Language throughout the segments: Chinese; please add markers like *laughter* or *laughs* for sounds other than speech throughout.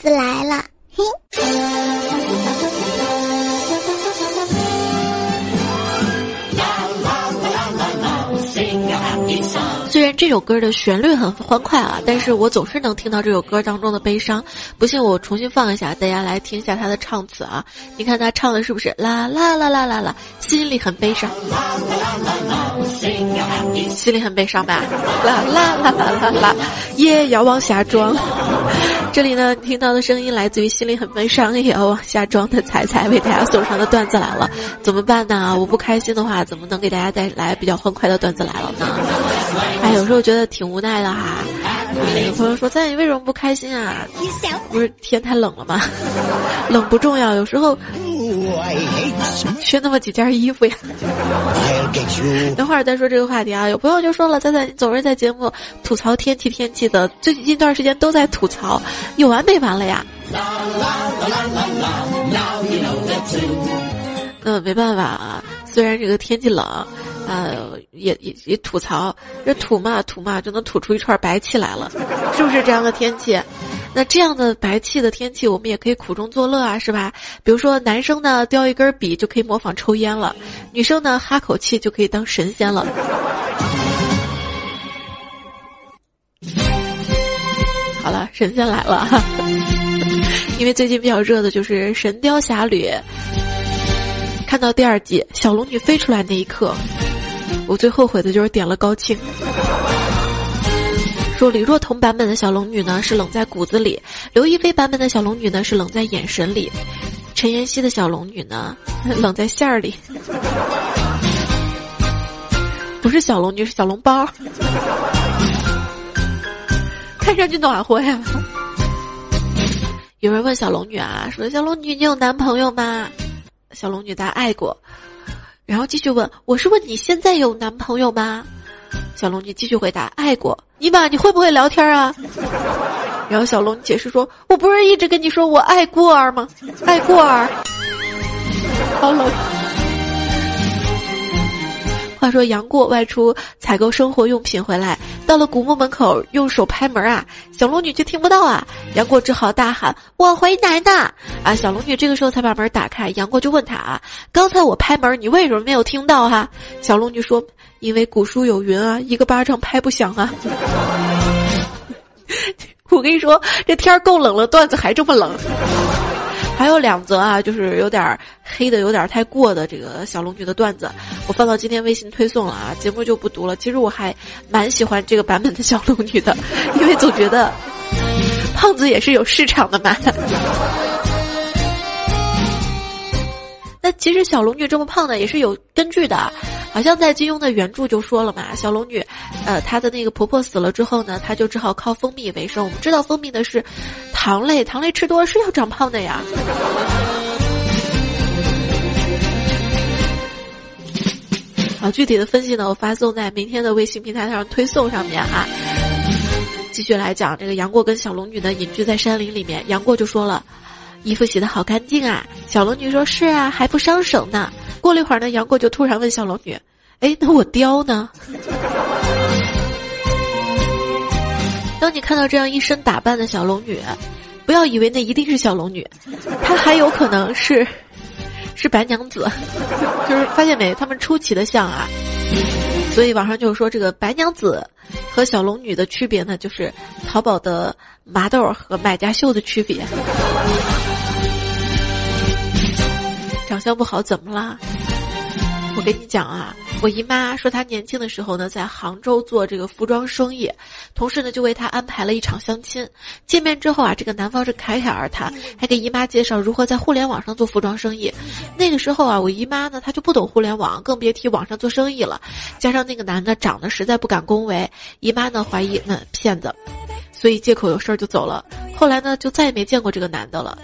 子来了，嘿。虽然这首歌的旋律很欢快啊，但是我总是能听到这首歌当中的悲伤。不信我重新放一下，大家来听一下他的唱词啊！你看他唱的是不是啦啦啦啦啦啦，心里很悲伤，心里很悲伤吧？啦啦啦啦啦啦，也要往下装。这里呢，听到的声音来自于心里很悲伤，也要往下装的彩彩为大家送上的段子来了。怎么办呢？我不开心的话，怎么能给大家带来比较欢快的段子来了呢？哎，有时候觉得挺无奈的哈。有朋友说：“在你为什么不开心啊？不是天太冷了吗？冷不重要，有时候缺那么几件衣服呀。*laughs* ”等会儿再说这个话题啊。有朋友就说了：“在在总是在节目吐槽天气天气的，最近一段时间都在吐槽，有完没完了呀？”那，没办法啊，虽然这个天气冷。啊，也也也吐槽，这吐嘛吐嘛就能吐出一串白气来了，是不是这样的天气？那这样的白气的天气，我们也可以苦中作乐啊，是吧？比如说男生呢叼一根笔就可以模仿抽烟了，女生呢哈口气就可以当神仙了。*laughs* 好了，神仙来了，*laughs* 因为最近比较热的就是《神雕侠侣》，看到第二季小龙女飞出来那一刻。我最后悔的就是点了高清。说李若彤版本的小龙女呢是冷在骨子里，刘亦菲版本的小龙女呢是冷在眼神里，陈妍希的小龙女呢 *laughs* 冷在馅儿里。*laughs* 不是小龙女是小笼包，*laughs* 看上去暖和呀。有人问小龙女啊，说小龙女你有男朋友吗？小龙女答爱过。然后继续问，我是问你现在有男朋友吗？小龙女继续回答，爱过。尼玛，你会不会聊天啊？*laughs* 然后小龙女解释说，我不是一直跟你说我爱过儿吗？爱过儿。好冷。话说杨过外出采购生活用品回来，到了古墓门口用手拍门啊，小龙女却听不到啊，杨过只好大喊我回来呢啊，小龙女这个时候才把门打开，杨过就问他啊，刚才我拍门你为什么没有听到哈？小龙女说，因为古书有云啊，一个巴掌拍不响啊。*laughs* 我跟你说，这天儿够冷了，段子还这么冷。还有两则啊，就是有点黑的，有点太过的这个小龙女的段子，我放到今天微信推送了啊，节目就不读了。其实我还蛮喜欢这个版本的小龙女的，因为总觉得胖子也是有市场的嘛。那其实小龙女这么胖呢，也是有根据的。好像在金庸的原著就说了嘛，小龙女，呃，她的那个婆婆死了之后呢，她就只好靠蜂蜜为生。我们知道蜂蜜呢是糖类，糖类吃多了是要长胖的呀。好，具体的分析呢，我发送在明天的微信平台上推送上面哈。继续来讲这个杨过跟小龙女呢隐居在山林里面，杨过就说了。衣服洗的好干净啊！小龙女说：“是啊，还不伤手呢。”过了一会儿呢，杨过就突然问小龙女：“哎，那我貂呢？” *laughs* 当你看到这样一身打扮的小龙女，不要以为那一定是小龙女，她还有可能是是白娘子。就是发现没，他们出奇的像啊！所以网上就是说，这个白娘子和小龙女的区别呢，就是淘宝的麻豆和买家秀的区别。长相不好怎么啦？我跟你讲啊，我姨妈说她年轻的时候呢，在杭州做这个服装生意，同事呢就为她安排了一场相亲。见面之后啊，这个男方是侃侃而谈，还给姨妈介绍如何在互联网上做服装生意。那个时候啊，我姨妈呢她就不懂互联网，更别提网上做生意了。加上那个男的长得实在不敢恭维，姨妈呢怀疑那骗子。所以借口有事儿就走了，后来呢就再也没见过这个男的了。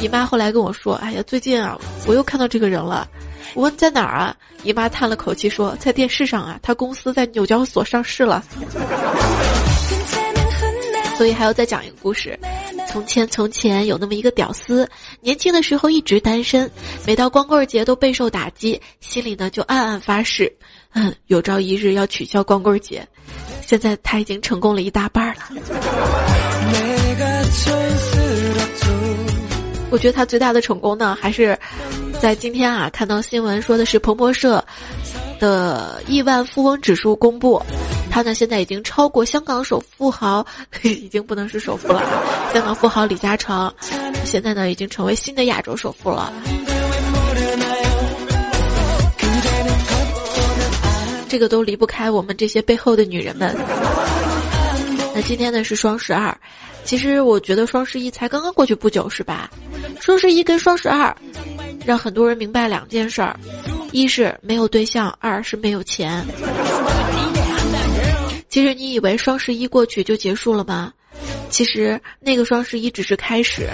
姨妈后来跟我说：“哎呀，最近啊，我又看到这个人了。”我问在哪儿啊？姨妈叹了口气说：“在电视上啊，他公司在纽交所上市了。*laughs* ”所以还要再讲一个故事。从前从前有那么一个屌丝，年轻的时候一直单身，每到光棍节都备受打击，心里呢就暗暗发誓，嗯，有朝一日要取消光棍节。现在他已经成功了一大半了。*laughs* 我觉得他最大的成功呢，还是在今天啊，看到新闻说的是彭博社的亿万富翁指数公布，他呢现在已经超过香港首富豪，*laughs* 已经不能是首富了，香港富豪李嘉诚，现在呢已经成为新的亚洲首富了。这个都离不开我们这些背后的女人们。那今天呢是双十二，其实我觉得双十一才刚刚过去不久，是吧？双十一跟双十二，让很多人明白两件事儿：一是没有对象，二是没有钱。其实你以为双十一过去就结束了吗？其实那个双十一只是开始。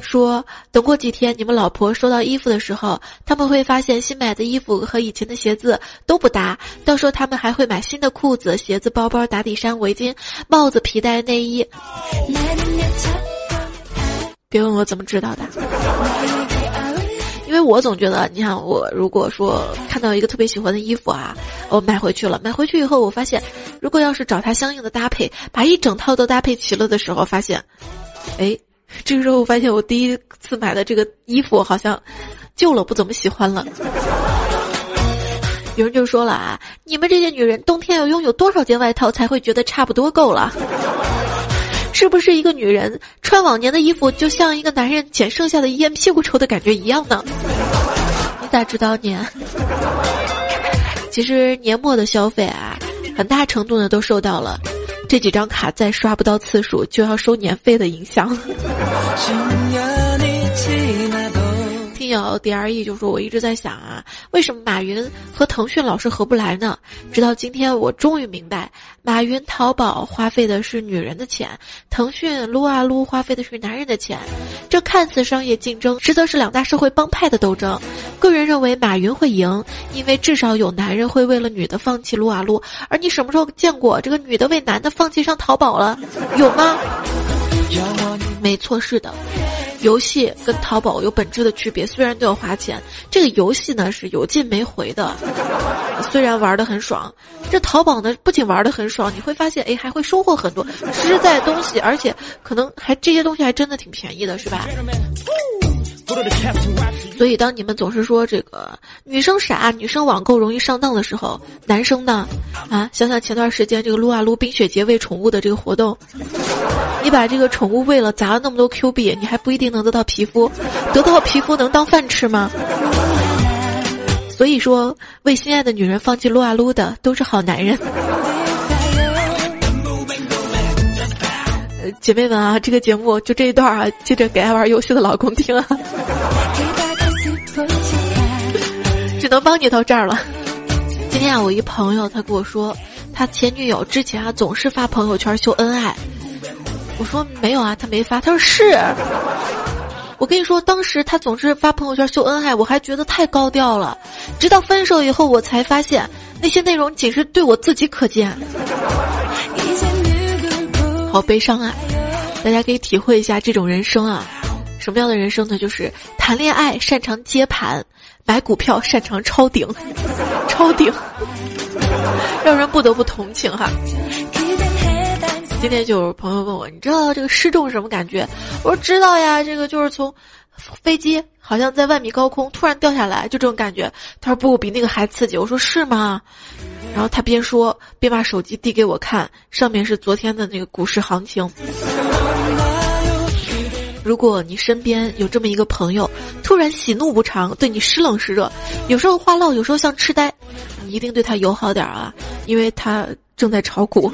说等过几天，你们老婆收到衣服的时候，他们会发现新买的衣服和以前的鞋子都不搭。到时候他们还会买新的裤子、鞋子、包包、打底衫、围巾、帽子、皮带、内衣。别问我怎么知道的，因为我总觉得，你看我如果说看到一个特别喜欢的衣服啊，我买回去了，买回去以后，我发现，如果要是找它相应的搭配，把一整套都搭配齐了的时候，发现，哎。这个时候我发现，我第一次买的这个衣服好像旧了，不怎么喜欢了。有人就说了啊，你们这些女人冬天要拥有多少件外套才会觉得差不多够了？是不是一个女人穿往年的衣服，就像一个男人捡剩下的烟屁股抽的感觉一样呢？你咋知道呢？其实年末的消费啊，很大程度呢都受到了。这几张卡再刷不到次数就要收年费的影响。听友 D R E 就说：“我一直在想啊，为什么马云和腾讯老是合不来呢？直到今天，我终于明白，马云淘宝花费的是女人的钱，腾讯撸啊撸花费的是男人的钱。这看似商业竞争，实则是两大社会帮派的斗争。个人认为马云会赢，因为至少有男人会为了女的放弃撸啊撸。而你什么时候见过这个女的为男的放弃上淘宝了？有吗？没错，是的。”游戏跟淘宝有本质的区别，虽然都要花钱，这个游戏呢是有进没回的，虽然玩的很爽，这淘宝呢不仅玩的很爽，你会发现哎还会收获很多实在在东西，而且可能还这些东西还真的挺便宜的，是吧？所以，当你们总是说这个女生傻、女生网购容易上当的时候，男生呢？啊，想想前段时间这个撸啊撸冰雪节喂宠物的这个活动，你把这个宠物喂了，砸了那么多 Q 币，你还不一定能得到皮肤，得到皮肤能当饭吃吗？所以说，为心爱的女人放弃撸啊撸的都是好男人。姐妹们啊，这个节目就这一段啊，记着给爱玩游戏的老公听啊。*laughs* 只能帮你到这儿了。今天啊，我一朋友他跟我说，他前女友之前啊总是发朋友圈秀恩爱。我说没有啊，他没发。他说是。我跟你说，当时他总是发朋友圈秀恩爱，我还觉得太高调了。直到分手以后，我才发现那些内容仅是对我自己可见。好悲伤啊！大家可以体会一下这种人生啊，什么样的人生呢？就是谈恋爱擅长接盘，买股票擅长抄顶，抄顶，让人不得不同情哈。今天就有朋友问我，你知道这个失重是什么感觉？我说知道呀，这个就是从飞机好像在万米高空突然掉下来，就这种感觉。他说不，比那个还刺激。我说是吗？然后他边说边把手机递给我看，上面是昨天的那个股市行情。如果你身边有这么一个朋友，突然喜怒无常，对你时冷时热，有时候话唠，有时候像痴呆，你一定对他友好点啊，因为他正在炒股。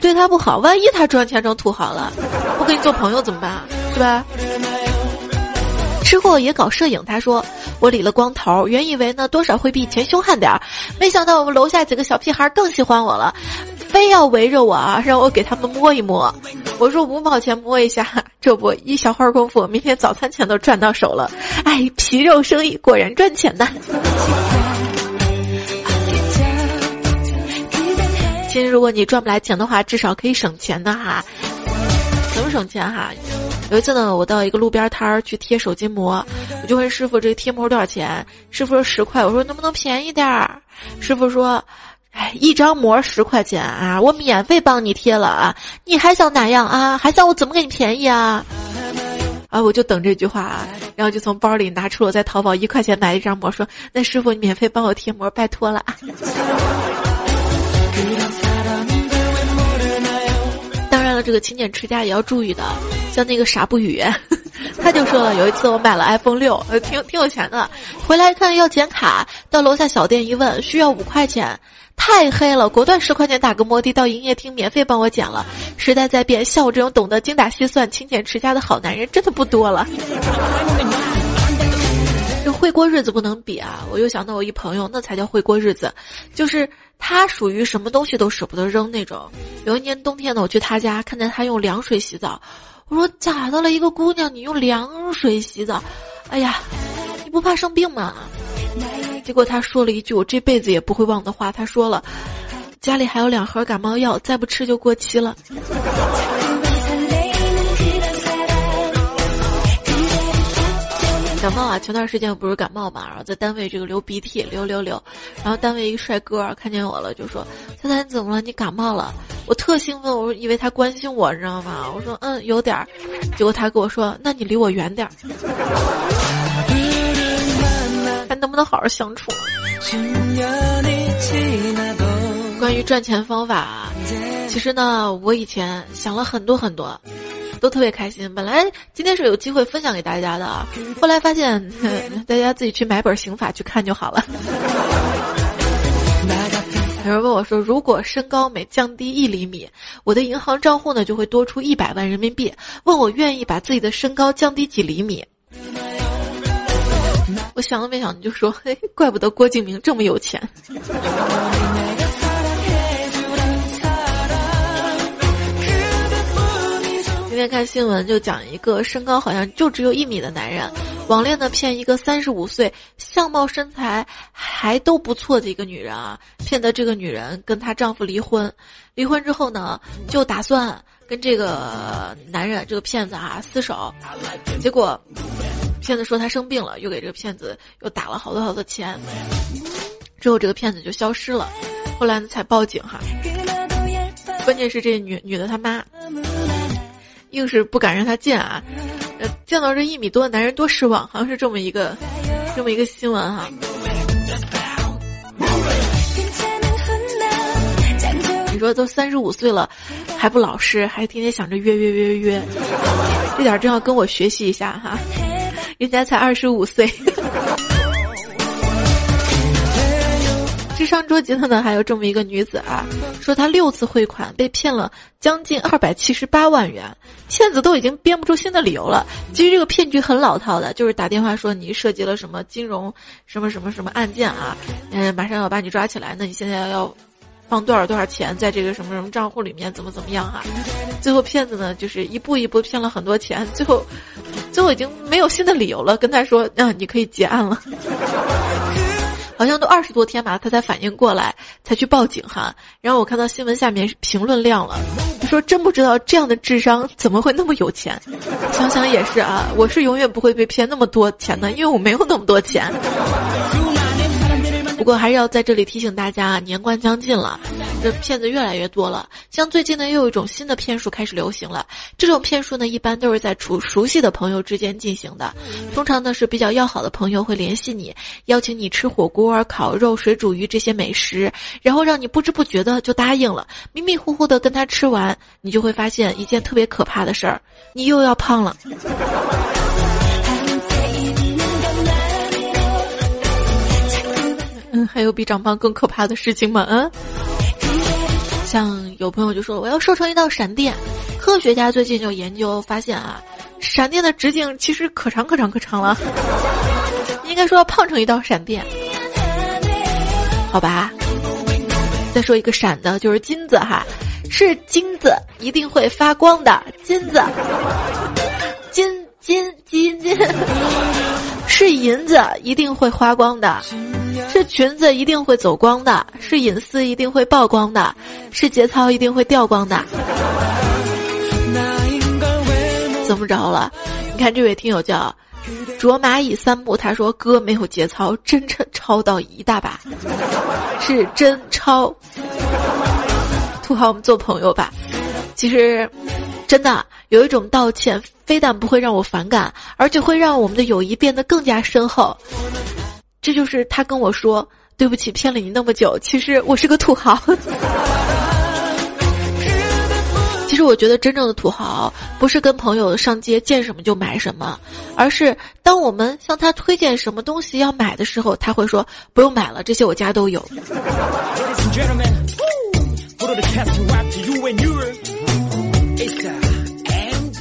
对他不好，万一他赚钱成土豪了，不跟你做朋友怎么办啊？是吧？吃货也搞摄影，他说我理了光头，原以为呢多少会比以前凶悍点儿，没想到我们楼下几个小屁孩更喜欢我了，非要围着我啊，让我给他们摸一摸。我说五毛钱摸一下，这不一小会儿功夫，明天早餐钱都赚到手了。哎，皮肉生意果然赚钱呐。其实如果你赚不来钱的话，至少可以省钱的哈。怎么省钱哈？有一次呢，我到一个路边摊儿去贴手机膜，我就问师傅这个贴膜多少钱？师傅说十块。我说能不能便宜点儿？师傅说，哎，一张膜十块钱啊，我免费帮你贴了啊，你还想哪样啊？还想我怎么给你便宜啊？啊，我就等这句话啊，然后就从包里拿出了在淘宝一块钱买一张膜，说那师傅你免费帮我贴膜，拜托了。当 *laughs* 然这个勤俭持家也要注意的，像那个傻不语，*laughs* 他就说了，有一次我买了 iPhone 六，呃，挺挺有钱的，回来一看要剪卡，到楼下小店一问，需要五块钱。太黑了，果断十块钱打个摩的到营业厅免费帮我剪了。时代在变，像我这种懂得精打细算、勤俭持家的好男人真的不多了。这会过日子不能比啊！我又想到我一朋友，那才叫会过日子，就是他属于什么东西都舍不得扔那种。有一年冬天呢，我去他家，看见他用凉水洗澡，我说咋的了？一个姑娘你用凉水洗澡？哎呀，你不怕生病吗？结果他说了一句我这辈子也不会忘的话，他说了，家里还有两盒感冒药，再不吃就过期了。感冒啊，前段时间我不是感冒嘛，然后在单位这个流鼻涕，流流流，然后单位一个帅哥看见我了，就说：“猜猜你怎么了？你感冒了？”我特兴奋，我以为他关心我，你知道吗？我说：“嗯，有点儿。”结果他跟我说：“那你离我远点儿。”还能不能好好相处？关于赚钱方法，其实呢，我以前想了很多很多，都特别开心。本来今天是有机会分享给大家的，后来发现大家自己去买本刑法去看就好了。有人问我说：“如果身高每降低一厘米，我的银行账户呢就会多出一百万人民币。”问我愿意把自己的身高降低几厘米？我想都没想，你就说：“嘿，怪不得郭敬明这么有钱。”天看新闻就讲一个身高好像就只有一米的男人，网恋呢骗一个三十五岁、相貌身材还都不错的一个女人啊，骗得这个女人跟她丈夫离婚。离婚之后呢，就打算跟这个男人这个骗子啊厮守，结果。骗子说他生病了，又给这个骗子又打了好多好多钱，之后这个骗子就消失了，后来呢才报警哈。关键是这女女的他妈，硬是不敢让他见啊，呃，见到这一米多的男人多失望，好像是这么一个这么一个新闻哈。你说都三十五岁了，还不老实，还天天想着约约约约约，这点真要跟我学习一下哈。人家才二十五岁，智商捉急的呢，还有这么一个女子啊，说她六次汇款被骗了将近二百七十八万元，骗子都已经编不出新的理由了。其实这个骗局很老套的，就是打电话说你涉及了什么金融什么什么什么案件啊，嗯，马上要把你抓起来，那你现在要。放多少多少钱在这个什么什么账户里面，怎么怎么样哈？最后骗子呢，就是一步一步骗了很多钱，最后，最后已经没有新的理由了，跟他说，嗯，你可以结案了。好像都二十多天吧，他才反应过来，才去报警哈。然后我看到新闻下面评论亮了，说真不知道这样的智商怎么会那么有钱？想想也是啊，我是永远不会被骗那么多钱的，因为我没有那么多钱。不过还是要在这里提醒大家，年关将近了，这骗子越来越多了。像最近呢，又有一种新的骗术开始流行了。这种骗术呢，一般都是在处熟悉的朋友之间进行的，通常呢是比较要好的朋友会联系你，邀请你吃火锅、烤肉、水煮鱼这些美食，然后让你不知不觉的就答应了。迷迷糊糊的跟他吃完，你就会发现一件特别可怕的事儿，你又要胖了。还有比长胖更可怕的事情吗？嗯，像有朋友就说我要瘦成一道闪电，科学家最近就研究发现啊，闪电的直径其实可长可长可长了，应该说要胖成一道闪电，好吧？再说一个闪的，就是金子哈，是金子一定会发光的金子，金金金金，是银子一定会花光的。是裙子一定会走光的，是隐私一定会曝光的，是节操一定会掉光的。怎么着了？你看这位听友叫卓蚂蚁三步，他说哥没有节操，真超抄到一大把，是真抄。土豪，我们做朋友吧。其实，真的有一种道歉，非但不会让我反感，而且会让我们的友谊变得更加深厚。这就是他跟我说：“对不起，骗了你那么久。”其实我是个土豪。*laughs* 其实我觉得真正的土豪不是跟朋友上街见什么就买什么，而是当我们向他推荐什么东西要买的时候，他会说不用买了，这些我家都有。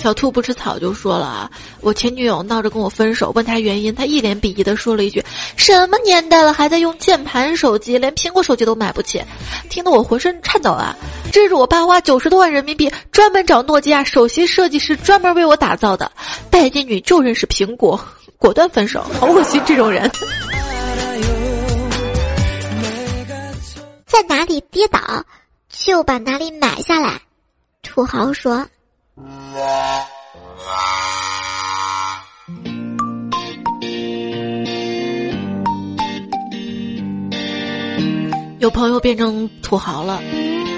小兔不吃草就说了啊，我前女友闹着跟我分手，问他原因，他一脸鄙夷的说了一句：“什么年代了还在用键盘手机，连苹果手机都买不起。”听得我浑身颤抖啊！这是我爸花九十多万人民币专门找诺基亚首席设计师专门为我打造的，拜金女就认识苹果，果断分手，好恶心这种人。在哪里跌倒，就把哪里买下来。土豪说。有朋友变成土豪了，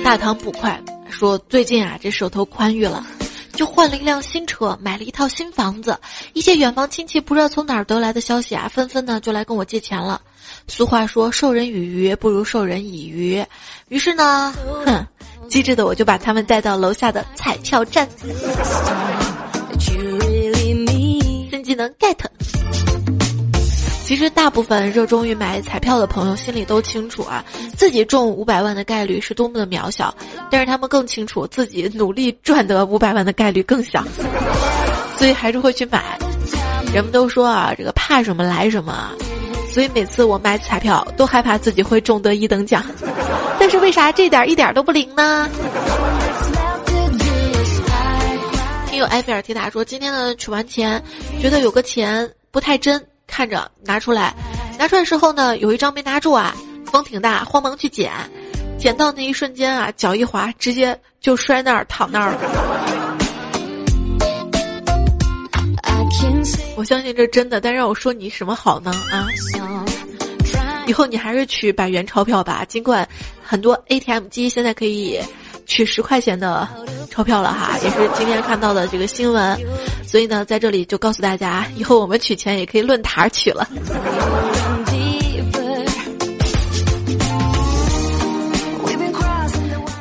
大唐捕快说最近啊，这手头宽裕了，就换了一辆新车，买了一套新房子。一些远房亲戚不知道从哪儿得来的消息啊，纷纷呢就来跟我借钱了。俗话说，授人以鱼不如授人以渔。于是呢，哼。机智的我就把他们带到楼下的彩票站，新技能 get。其实大部分热衷于买彩票的朋友心里都清楚啊，自己中五百万的概率是多么的渺小，但是他们更清楚自己努力赚得五百万的概率更小，所以还是会去买。人们都说啊，这个怕什么来什么。所以每次我买彩票都害怕自己会中得一等奖，但是为啥这点一点都不灵呢？听友埃菲尔铁塔说，今天呢取完钱，觉得有个钱不太真，看着拿出来，拿出来时候呢有一张没拿住啊，风挺大，慌忙去捡，捡到那一瞬间啊，脚一滑，直接就摔那儿躺那儿了。我相信这是真的，但让我说你什么好呢？啊，以后你还是取百元钞票吧。尽管很多 ATM 机现在可以取十块钱的钞票了哈，也是今天看到的这个新闻。所以呢，在这里就告诉大家，以后我们取钱也可以论坛取了。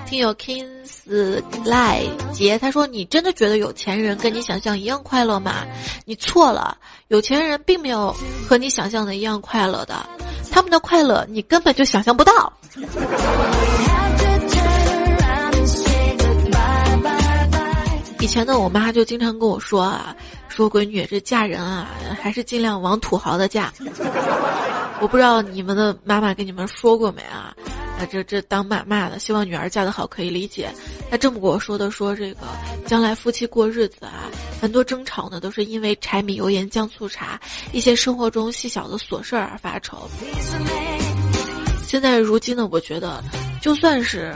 听友 King。子赖杰他说：“你真的觉得有钱人跟你想象一样快乐吗？你错了，有钱人并没有和你想象的一样快乐的，他们的快乐你根本就想象不到。”以前呢，我妈就经常跟我说啊，说闺女这嫁人啊，还是尽量往土豪的嫁。*laughs* 我不知道你们的妈妈跟你们说过没啊？啊，这这当妈妈的，希望女儿嫁得好，可以理解。他这么跟我说的，说这个将来夫妻过日子啊，很多争吵呢，都是因为柴米油盐酱醋茶一些生活中细小的琐事而发愁。现在如今呢，我觉得就算是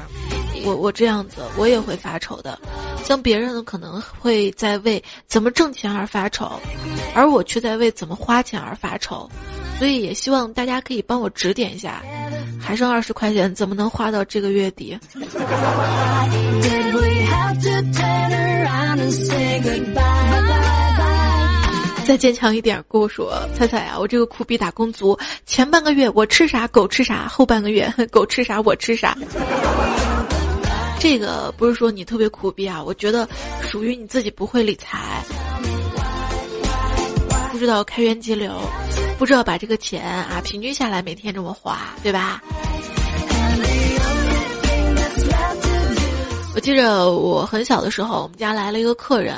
我我这样子，我也会发愁的。像别人呢，可能会在为怎么挣钱而发愁，而我却在为怎么花钱而发愁。所以也希望大家可以帮我指点一下，还剩二十块钱，怎么能花到这个月底？再坚强一点，跟我说，彩彩啊，我这个苦逼打工族，前半个月我吃啥狗吃啥，后半个月 *laughs* 狗吃啥我吃啥。这个不是说你特别苦逼啊，我觉得属于你自己不会理财，不知道开源节流。不知道把这个钱啊平均下来每天这么花，对吧？我记着我很小的时候，我们家来了一个客人，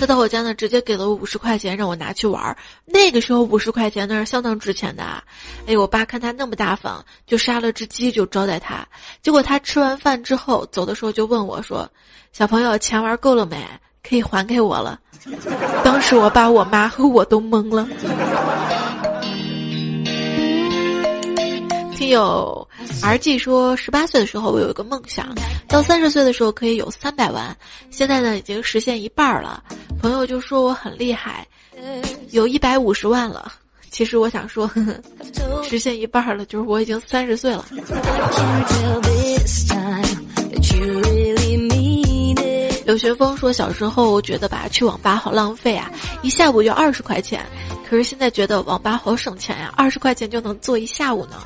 他到我家呢，直接给了我五十块钱让我拿去玩儿。那个时候五十块钱那是相当值钱的啊。哎，我爸看他那么大方，就杀了只鸡就招待他。结果他吃完饭之后走的时候就问我说：“小朋友，钱玩够了没？可以还给我了。”当时我爸、我妈和我都懵了。听友 R G 说，十八岁的时候我有一个梦想，到三十岁的时候可以有三百万，现在呢已经实现一半了。朋友就说我很厉害，有一百五十万了，其实我想说，*laughs* 实现一半了，就是我已经三十岁了。柳学峰说，小时候觉得吧，去网吧好浪费啊，一下午就二十块钱。可是现在觉得网吧好省钱呀，二十块钱就能坐一下午呢。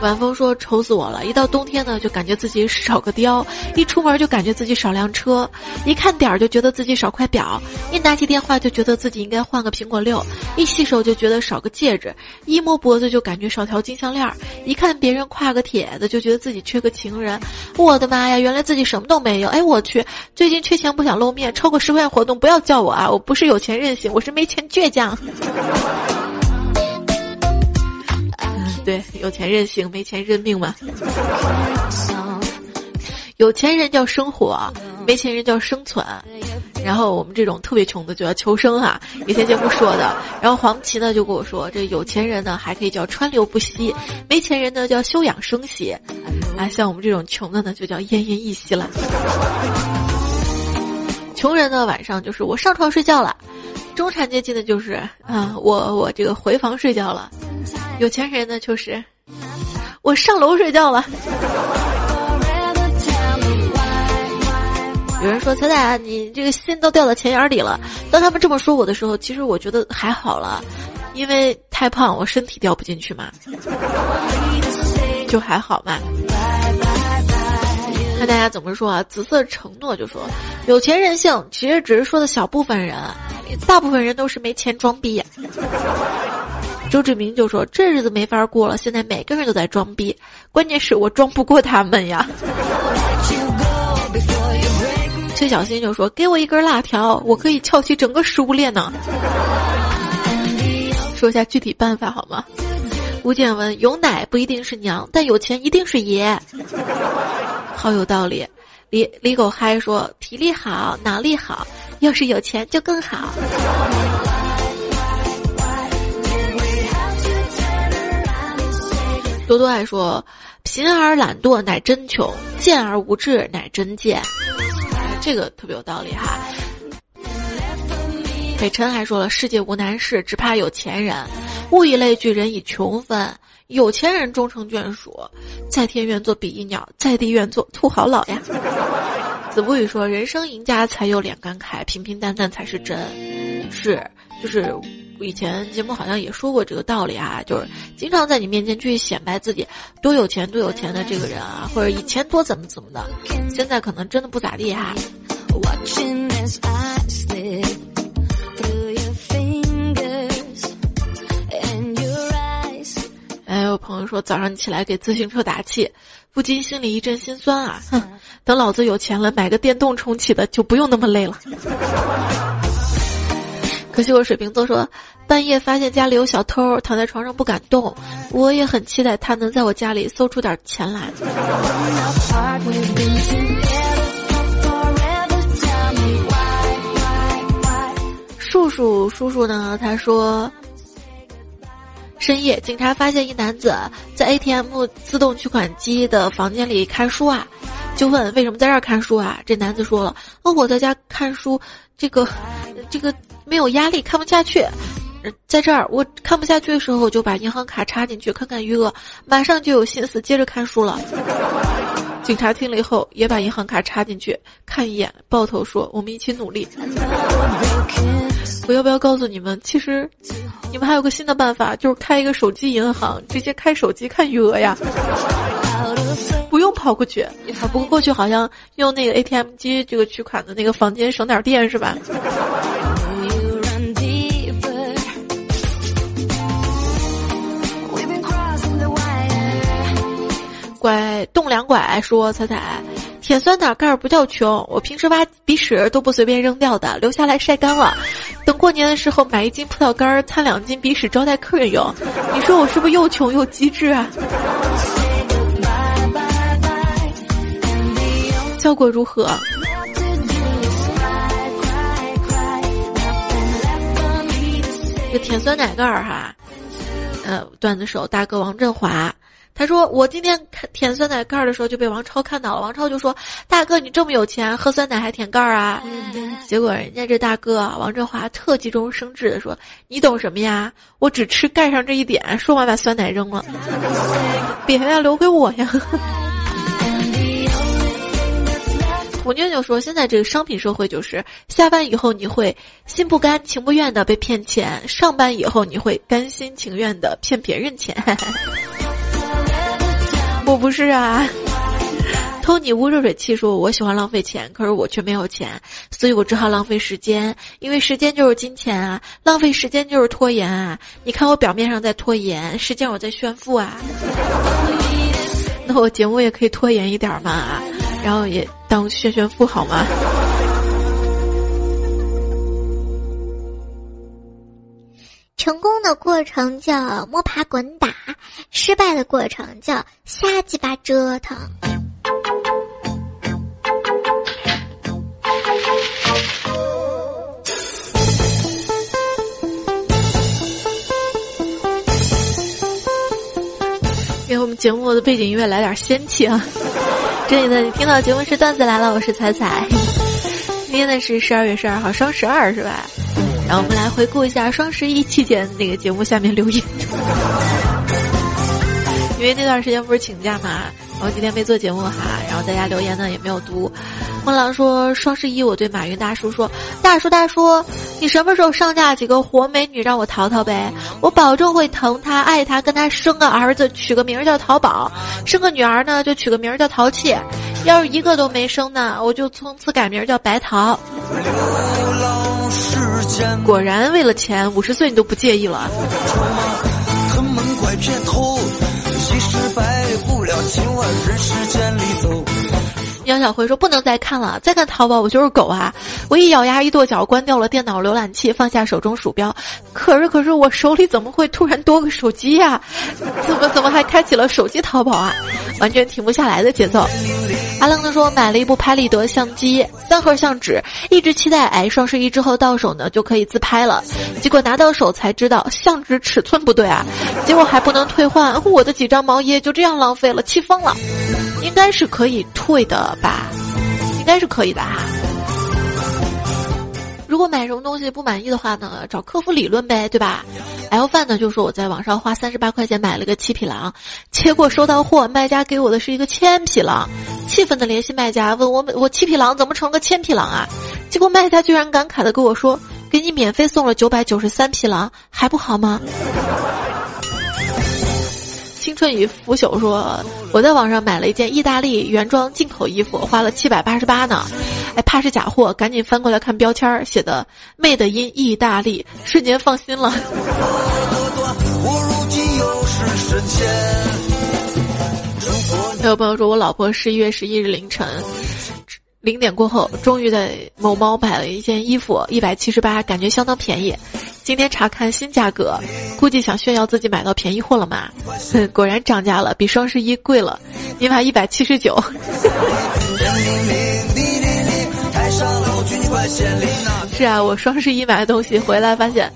晚风说：“愁死我了！一到冬天呢，就感觉自己少个貂；一出门就感觉自己少辆车；一看点儿就觉得自己少块表；一拿起电话就觉得自己应该换个苹果六；一洗手就觉得少个戒指；一摸脖子就感觉少条金项链；一看别人挎个帖子就觉得自己缺个情人。我的妈呀！原来自己什么都没有！哎，我去！最近缺钱不想露面，超过十块钱活动不要叫我啊！我不是有钱任性，我是没钱倔强。”对，有钱任性，没钱认命嘛。有钱人叫生活，没钱人叫生存。然后我们这种特别穷的就要求生哈。以前节目说的。然后黄芪呢就跟我说，这有钱人呢还可以叫川流不息，没钱人呢叫休养生息。啊，像我们这种穷的呢就叫奄奄一息了。穷人呢晚上就是我上床睡觉了。中产阶级呢就是啊，我我这个回房睡觉了；有钱人呢就是我上楼睡觉了。有人说彩彩，你这个心都掉到钱眼里了。当他们这么说我的时候，其实我觉得还好了，因为太胖，我身体掉不进去嘛，就还好嘛。看大家怎么说啊？紫色承诺就说，有钱任性，其实只是说的小部分人。大部分人都是没钱装逼。周志明就说：“这日子没法过了，现在每个人都在装逼，关键是我装不过他们呀。”崔小新就说：“给我一根辣条，我可以撬起整个食物链呢。”说一下具体办法好吗？吴建文：有奶不一定是娘，但有钱一定是爷。好有道理。李李狗嗨说：“体力好，脑力好。”要是有钱就更好。多多爱说：“贫而懒惰乃真穷，贱而无志乃真贱。”这个特别有道理哈。北辰还说了：“世界无难事，只怕有钱人。物以类聚，人以穷分。有钱人终成眷属，在天愿做比翼鸟，在地愿做土豪老呀。*laughs* ”子不语说：“人生赢家才有脸感慨，平平淡淡才是真。”是，就是以前节目好像也说过这个道理啊，就是经常在你面前去显摆自己多有钱、多有钱的这个人啊，或者以前多怎么怎么的，现在可能真的不咋地哈。朋友说早上起来给自行车打气，不禁心里一阵心酸啊！哼。*laughs* 等老子有钱了，买个电动重启的就不用那么累了。*laughs* 可惜我水瓶座说，半夜发现家里有小偷，躺在床上不敢动。我也很期待他能在我家里搜出点钱来。*laughs* 叔叔叔叔呢？他说，深夜警察发现一男子在 ATM 自动取款机的房间里看书啊。就问为什么在这儿看书啊？这男子说了：“哦，我在家看书，这个，这个没有压力，看不下去。在这儿我看不下去的时候，就把银行卡插进去看看余额，马上就有心思接着看书了。*laughs* ”警察听了以后，也把银行卡插进去看一眼，抱头说：“我们一起努力。”我要不要告诉你们？其实，你们还有个新的办法，就是开一个手机银行，直接开手机看余额呀。不用跑过去，不过过去好像用那个 ATM 机这个取款的那个房间省点电是吧？拐栋梁拐说彩彩，舔酸奶盖儿不叫穷，我平时挖鼻屎都不随便扔掉的，留下来晒干了，等过年的时候买一斤葡萄干儿掺两斤鼻屎招待客人用。你说我是不是又穷又机智啊？效果如何？这舔酸奶盖儿哈，呃，段子手大哥王振华，他说我今天看舔酸奶盖的时候就被王超看到了，王超就说：“大哥，你这么有钱，喝酸奶还舔盖儿啊？”结果人家这大哥王振华特急中生智的说：“你懂什么呀？我只吃盖上这一点。”说完把酸奶扔了，别呀，留给我呀。*laughs* 虎妞妞说：“现在这个商品社会就是下班以后你会心不甘情不愿的被骗钱，上班以后你会甘心情愿的骗别人钱。” *laughs* 我不是啊，偷你屋热水器说：“我喜欢浪费钱，可是我却没有钱，所以我只好浪费时间，因为时间就是金钱啊，浪费时间就是拖延啊。你看我表面上在拖延，实际上我在炫富啊。*laughs* 那我节目也可以拖延一点嘛。”然后也当炫炫富好吗？成功的过程叫摸爬滚打，失败的过程叫瞎鸡巴折腾。给我们节目的背景音乐来点仙气啊！*laughs* 这里呢，你听到节目是段子来了，我是彩彩。今天呢是十二月十二号，双十二是吧？然后我们来回顾一下双十一期间那个节目下面留言。因为那段时间不是请假嘛，然后今天没做节目哈，然后大家留言呢也没有读。孟狼说双十一我对马云大叔说：“大叔大叔，你什么时候上架几个活美女让我淘淘呗？我保证会疼她爱她，跟她生个儿子，取个名叫淘宝；生个女儿呢就取个名叫淘气。要是一个都没生呢，我就从此改名叫白桃。”果然为了钱，五十岁你都不介意了。杨小辉说：“不能再看了，再看淘宝我就是狗啊！我一咬牙一跺脚，关掉了电脑浏览器，放下手中鼠标。可是，可是我手里怎么会突然多个手机呀？怎么怎么还开启了手机淘宝啊？完全停不下来的节奏。”阿愣子说：“买了一部拍立得相机，三盒相纸，一直期待哎双十一之后到手呢就可以自拍了。结果拿到手才知道相纸尺寸不对啊，结果还不能退换，我的几张毛衣就这样浪费了，气疯了。应该是可以退的吧？应该是可以的哈。如果买什么东西不满意的话呢，找客服理论呗，对吧？L 范呢就说我在网上花三十八块钱买了个七匹狼，结果收到货，卖家给我的是一个千匹狼，气愤的联系卖家问我我七匹狼怎么成个千匹狼啊？结果卖家居然感慨的跟我说，给你免费送了九百九十三匹狼，还不好吗？春雨腐朽说：“我在网上买了一件意大利原装进口衣服，花了七百八十八呢。哎，怕是假货，赶紧翻过来看标签儿，写的 ‘made in 意大利’，瞬间放心了。*laughs* ”还有朋友说：“我老婆十一月十一日凌晨。”零点过后，终于在某猫买了一件衣服，一百七十八，感觉相当便宜。今天查看新价格，估计想炫耀自己买到便宜货了嘛？*laughs* 果然涨价了，比双十一贵了，你买一百七十九。*laughs* 是啊，我双十一买的东西回来发现，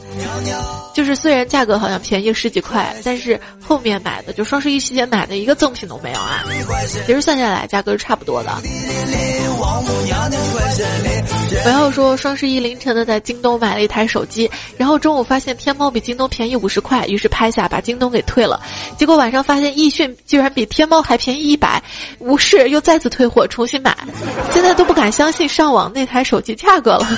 就是虽然价格好像便宜十几块，但是后面买的就双十一期间买的一个赠品都没有啊。其实算下来价格是差不多的。不要说双十一凌晨的在京东买了一台手机，然后中午发现天猫比京东便宜五十块，于是拍下把京东给退了。结果晚上发现易迅居然比天猫还便宜一百，无视又再次退货重新买，现在都不敢相信上网那台手机价格了。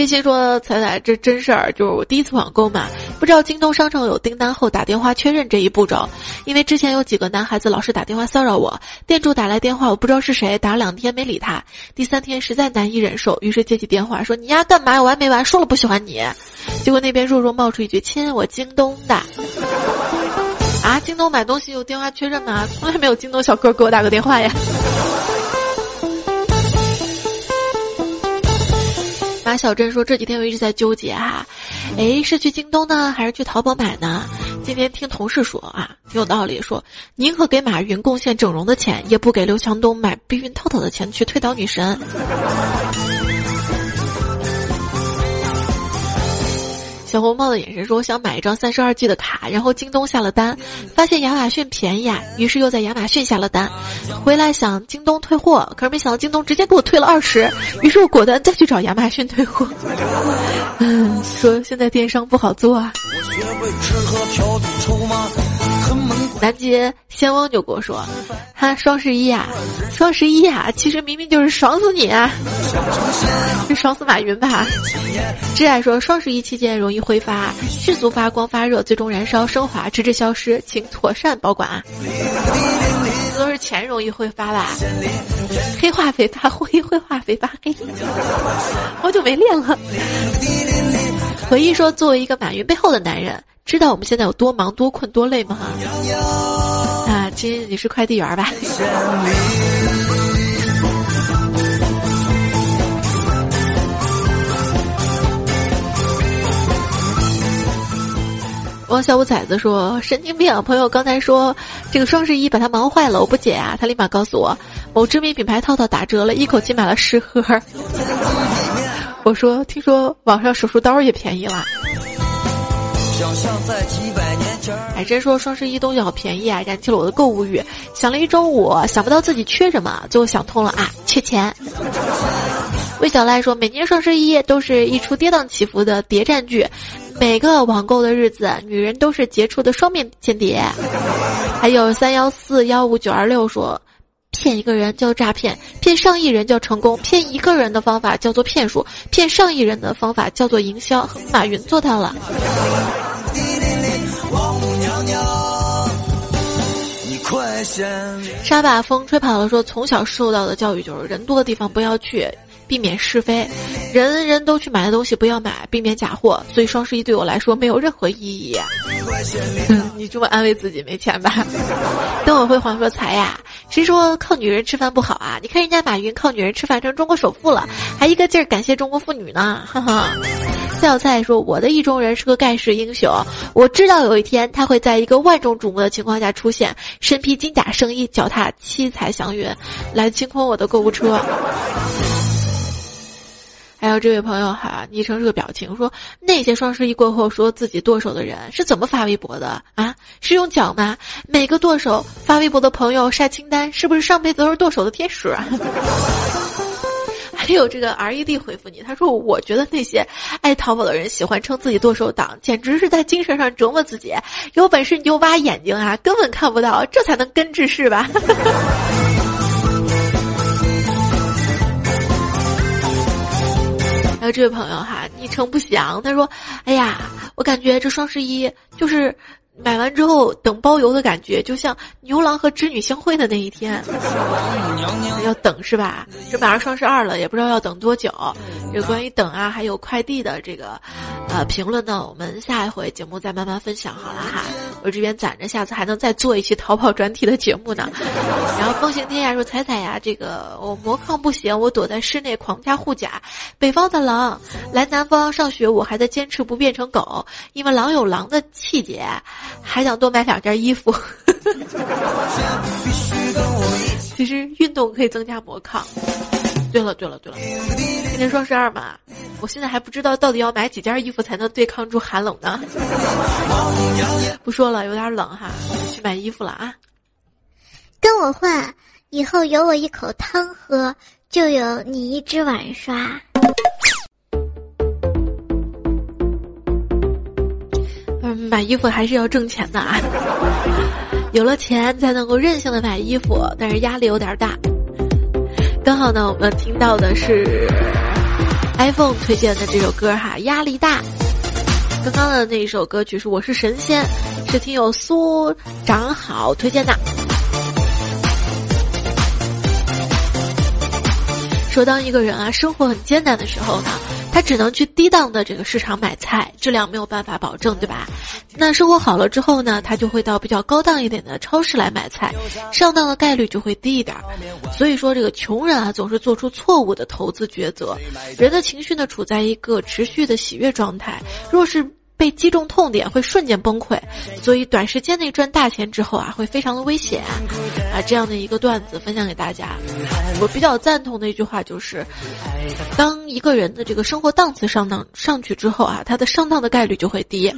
叶欣说：“彩彩，这真事儿，就是我第一次网购嘛，不知道京东商城有订单后打电话确认这一步骤。因为之前有几个男孩子老是打电话骚扰我，店主打来电话，我不知道是谁，打了两天没理他，第三天实在难以忍受，于是接起电话说：‘你丫干嘛？有完没完？说了不喜欢你。’结果那边弱弱冒出一句：‘亲，我京东的。’啊，京东买东西有电话确认吗？从来没有京东小哥给我打个电话呀。”马小珍说：“这几天我一直在纠结哈，哎，是去京东呢，还是去淘宝买呢？今天听同事说啊，挺有道理，说宁可给马云贡献整容的钱，也不给刘强东买避孕套套的钱去推倒女神。”小红帽的眼神说：“我想买一张三十二 G 的卡，然后京东下了单，发现亚马逊便宜啊，于是又在亚马逊下了单，回来想京东退货，可是没想到京东直接给我退了二十，于是我果断再去找亚马逊退货。嗯，说现在电商不好做啊。”南极仙翁就跟我说：“哈，双十一啊，双十一啊，其实明明就是爽死你啊，*laughs* 是爽死马云吧？”挚爱说：“双十一期间容易挥发，迅速发光发热，最终燃烧升华，直至消失，请妥善保管啊。”都是钱容易挥发吧？黑化肥发 *laughs* 灰，灰化肥发黑。*laughs* 好久没练了。回忆说：“作为一个马云背后的男人。”知道我们现在有多忙、多困、多累吗？啊，亲，你是快递员吧？王小五崽子说：“神经病！朋友刚才说这个双十一把他忙坏了，我不解啊。他立马告诉我，某知名品牌套套打折了，一口气买了十盒。我说，听说网上手术刀也便宜了。”想象在几百年前还真说双十一东西好便宜啊，燃起了我的购物欲。想了一中午，想不到自己缺什么，最后想通了啊，缺钱。魏小赖说，每年双十一都是一出跌宕起伏的谍战剧，每个网购的日子，女人都是杰出的双面间谍。还有三幺四幺五九二六说。骗一个人叫诈骗，骗上亿人叫成功，骗一个人的方法叫做骗术，骗上亿人的方法叫做营销。马云做到了。沙把风吹跑了，说从小受到的教育就是人多的地方不要去。避免是非，人人都去买的东西不要买，避免假货。所以双十一对我来说没有任何意义。你这么安慰自己没钱吧？灯火辉煌说财呀，谁说靠女人吃饭不好啊？你看人家马云靠女人吃饭成中国首富了，还一个劲儿感谢中国妇女呢。哈哈。小菜说我的意中人是个盖世英雄，我知道有一天他会在一个万众瞩目的情况下出现，身披金甲圣衣，脚踏七彩祥云，来清空我的购物车。还有这位朋友哈，昵称是个表情，说那些双十一过后说自己剁手的人是怎么发微博的啊？是用脚吗？每个剁手发微博的朋友晒清单，是不是上辈子都是剁手的天使？还有这个 R E D 回复你，他说我觉得那些爱淘宝的人喜欢称自己剁手党，简直是在精神上折磨自己。有本事你就挖眼睛啊，根本看不到，这才能根治是吧？*laughs* 还有这位朋友哈，昵称不详，他说：“哎呀，我感觉这双十一就是买完之后等包邮的感觉，就像牛郎和织女相会的那一天。要等是吧？这马上双十二了，也不知道要等多久。有关于等啊，还有快递的这个呃评论呢，我们下一回节目再慢慢分享好了哈。我这边攒着，下次还能再做一期淘宝专题的节目呢。*laughs* 然后风行天涯说：彩彩呀，这个我魔抗不行，我躲在室内狂加护甲。北方的狼来南方上学，我还在坚持不变成狗，因为狼有狼的气节，还想多买两件衣服。*laughs* 其实运动可以增加魔抗。对了对了对了，今天双十二嘛，我现在还不知道到底要买几件衣服才能对抗住寒冷呢。*laughs* 不说了，有点冷哈，去买衣服了啊。跟我换，以后有我一口汤喝，就有你一只碗刷。买衣服还是要挣钱的啊。有了钱才能够任性的买衣服，但是压力有点大。刚好呢，我们听到的是 iPhone 推荐的这首歌哈，压力大。刚刚的那一首歌曲是《我是神仙》，是听友苏长好推荐的。说当一个人啊，生活很艰难的时候呢。他只能去低档的这个市场买菜，质量没有办法保证，对吧？那生活好了之后呢，他就会到比较高档一点的超市来买菜，上当的概率就会低一点。所以说，这个穷人啊，总是做出错误的投资抉择。人的情绪呢，处在一个持续的喜悦状态。若是被击中痛点会瞬间崩溃，所以短时间内赚大钱之后啊，会非常的危险啊。这样的一个段子分享给大家，我比较赞同的一句话就是，当一个人的这个生活档次上当上去之后啊，他的上当的概率就会低。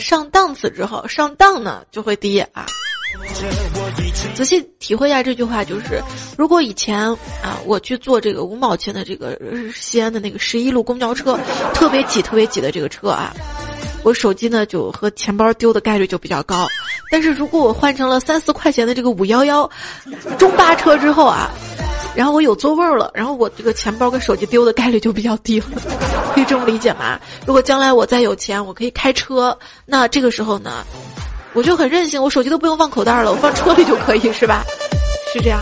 上档次之后，上当呢就会低啊。仔细体会一下这句话，就是如果以前啊，我去坐这个五毛钱的这个西安的那个十一路公交车，特别挤、特别挤的这个车啊，我手机呢就和钱包丢的概率就比较高。但是如果我换成了三四块钱的这个五幺幺中巴车之后啊，然后我有座位了，然后我这个钱包跟手机丢的概率就比较低了，*laughs* 可以这么理解吗？如果将来我再有钱，我可以开车，那这个时候呢？我就很任性，我手机都不用放口袋了，我放车里就可以，是吧？是这样。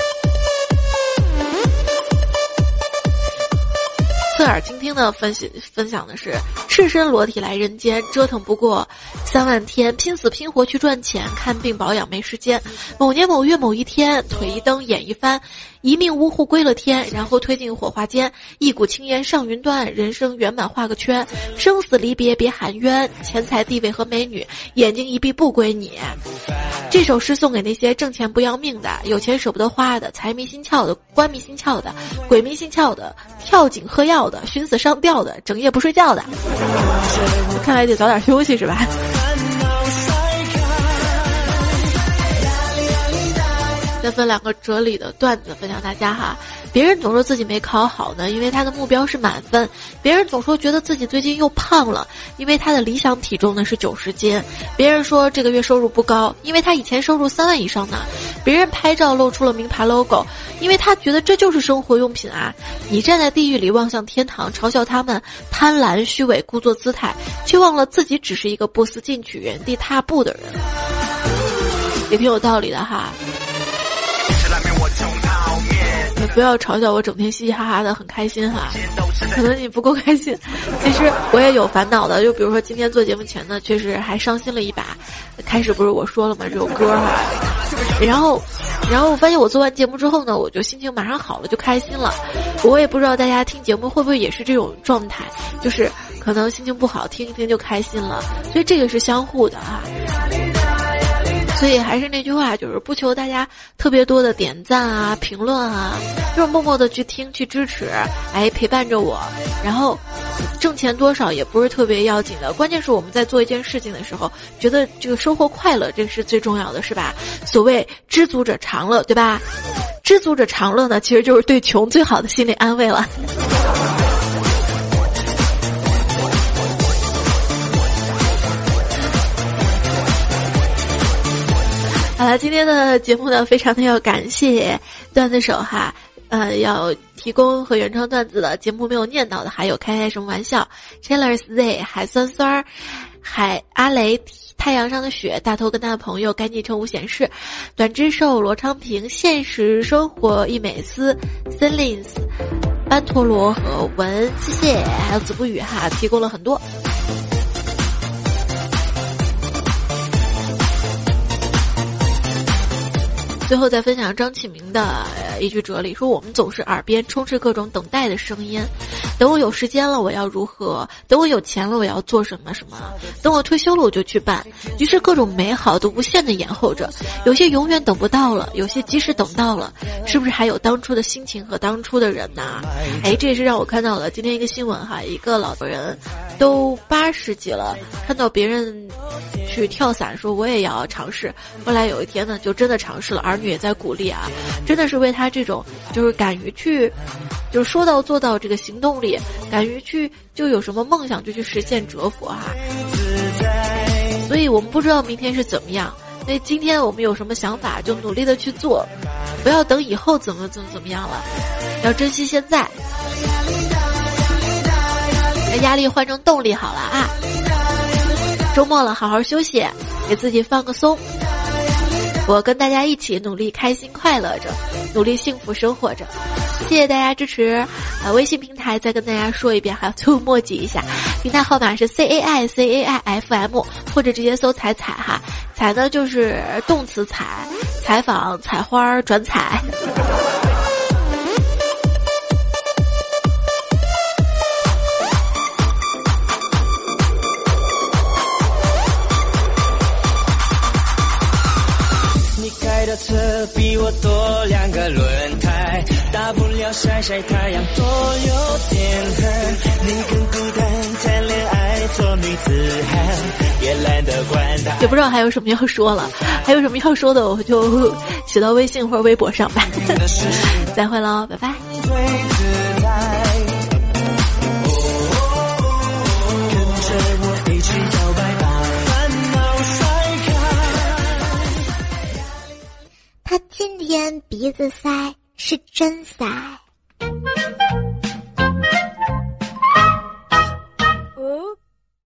侧耳倾听的分析分享的是：赤身裸体来人间，折腾不过三万天，拼死拼活去赚钱，看病保养没时间。某年某月某一天，腿一蹬眼一翻。一命呜呼归了天，然后推进火化间，一股青烟上云端，人生圆满画个圈，生死离别别喊冤，钱财地位和美女，眼睛一闭不归你。这首诗送给那些挣钱不要命的，有钱舍不得花的，财迷心窍的，官迷心窍的，鬼迷心窍的，跳井喝药的，寻死上吊的，整夜不睡觉的。看来得早点休息是吧？再分两个哲理的段子分享大家哈。别人总说自己没考好呢，因为他的目标是满分；别人总说觉得自己最近又胖了，因为他的理想体重呢是九十斤；别人说这个月收入不高，因为他以前收入三万以上呢；别人拍照露出了名牌 logo，因为他觉得这就是生活用品啊。你站在地狱里望向天堂，嘲笑他们贪婪、虚伪、故作姿态，却忘了自己只是一个不思进取、原地踏步的人，也挺有道理的哈。不要嘲笑我，整天嘻嘻哈哈的很开心哈。可能你不够开心，其实我也有烦恼的。就比如说今天做节目前呢，确实还伤心了一把。开始不是我说了吗？这首歌哈，然后，然后我发现我做完节目之后呢，我就心情马上好了，就开心了。我也不知道大家听节目会不会也是这种状态，就是可能心情不好，听一听就开心了。所以这个是相互的啊。所以还是那句话，就是不求大家特别多的点赞啊、评论啊，就是默默的去听、去支持，哎，陪伴着我。然后，挣钱多少也不是特别要紧的，关键是我们在做一件事情的时候，觉得这个收获快乐，这是最重要的，是吧？所谓知足者常乐，对吧？知足者常乐呢，其实就是对穷最好的心理安慰了。好了，今天的节目呢，非常的要感谢段子手哈，呃，要提供和原创段子的节目没有念到的，还有开开什么玩笑，Chillers Z 海酸酸，海阿雷太阳上的雪，大头跟他的朋友该昵称无显示，短肢兽罗昌平，现实生活一美思，Celins，班陀罗和文，谢谢，还有子不语哈，提供了很多。最后再分享张启明的一句哲理，说我们总是耳边充斥各种等待的声音，等我有时间了我要如何，等我有钱了我要做什么什么，等我退休了我就去办，于是各种美好都无限的延后着，有些永远等不到了，有些即使等到了，是不是还有当初的心情和当初的人呢？哎，这也是让我看到了今天一个新闻哈，一个老人，都八十几了，看到别人去跳伞，说我也要尝试，后来有一天呢就真的尝试了，而。也在鼓励啊，真的是为他这种就是敢于去，就是说到做到这个行动力，敢于去就有什么梦想就去实现折服哈。所以我们不知道明天是怎么样，那今天我们有什么想法就努力的去做，不要等以后怎么怎么怎么样了，要珍惜现在，把压力换成动力好了啊。周末了，好好休息，给自己放个松。我跟大家一起努力，开心快乐着，努力幸福生活着。谢谢大家支持，啊，微信平台再跟大家说一遍，还要最后墨迹一下，平台号码是 C A I C A I F M，或者直接搜“采采”哈，采呢就是动词采，采访、采花、转采。车比我多两个轮胎，大不了晒晒太阳多有点痕。你更孤单，谈恋爱做女子汉，也懒得管他。也不知道还有什么要说了，还有什么要说的，我就 *laughs* 写到微信或者微博上吧。*laughs* 再会喽，拜拜。他今天鼻子塞是真塞。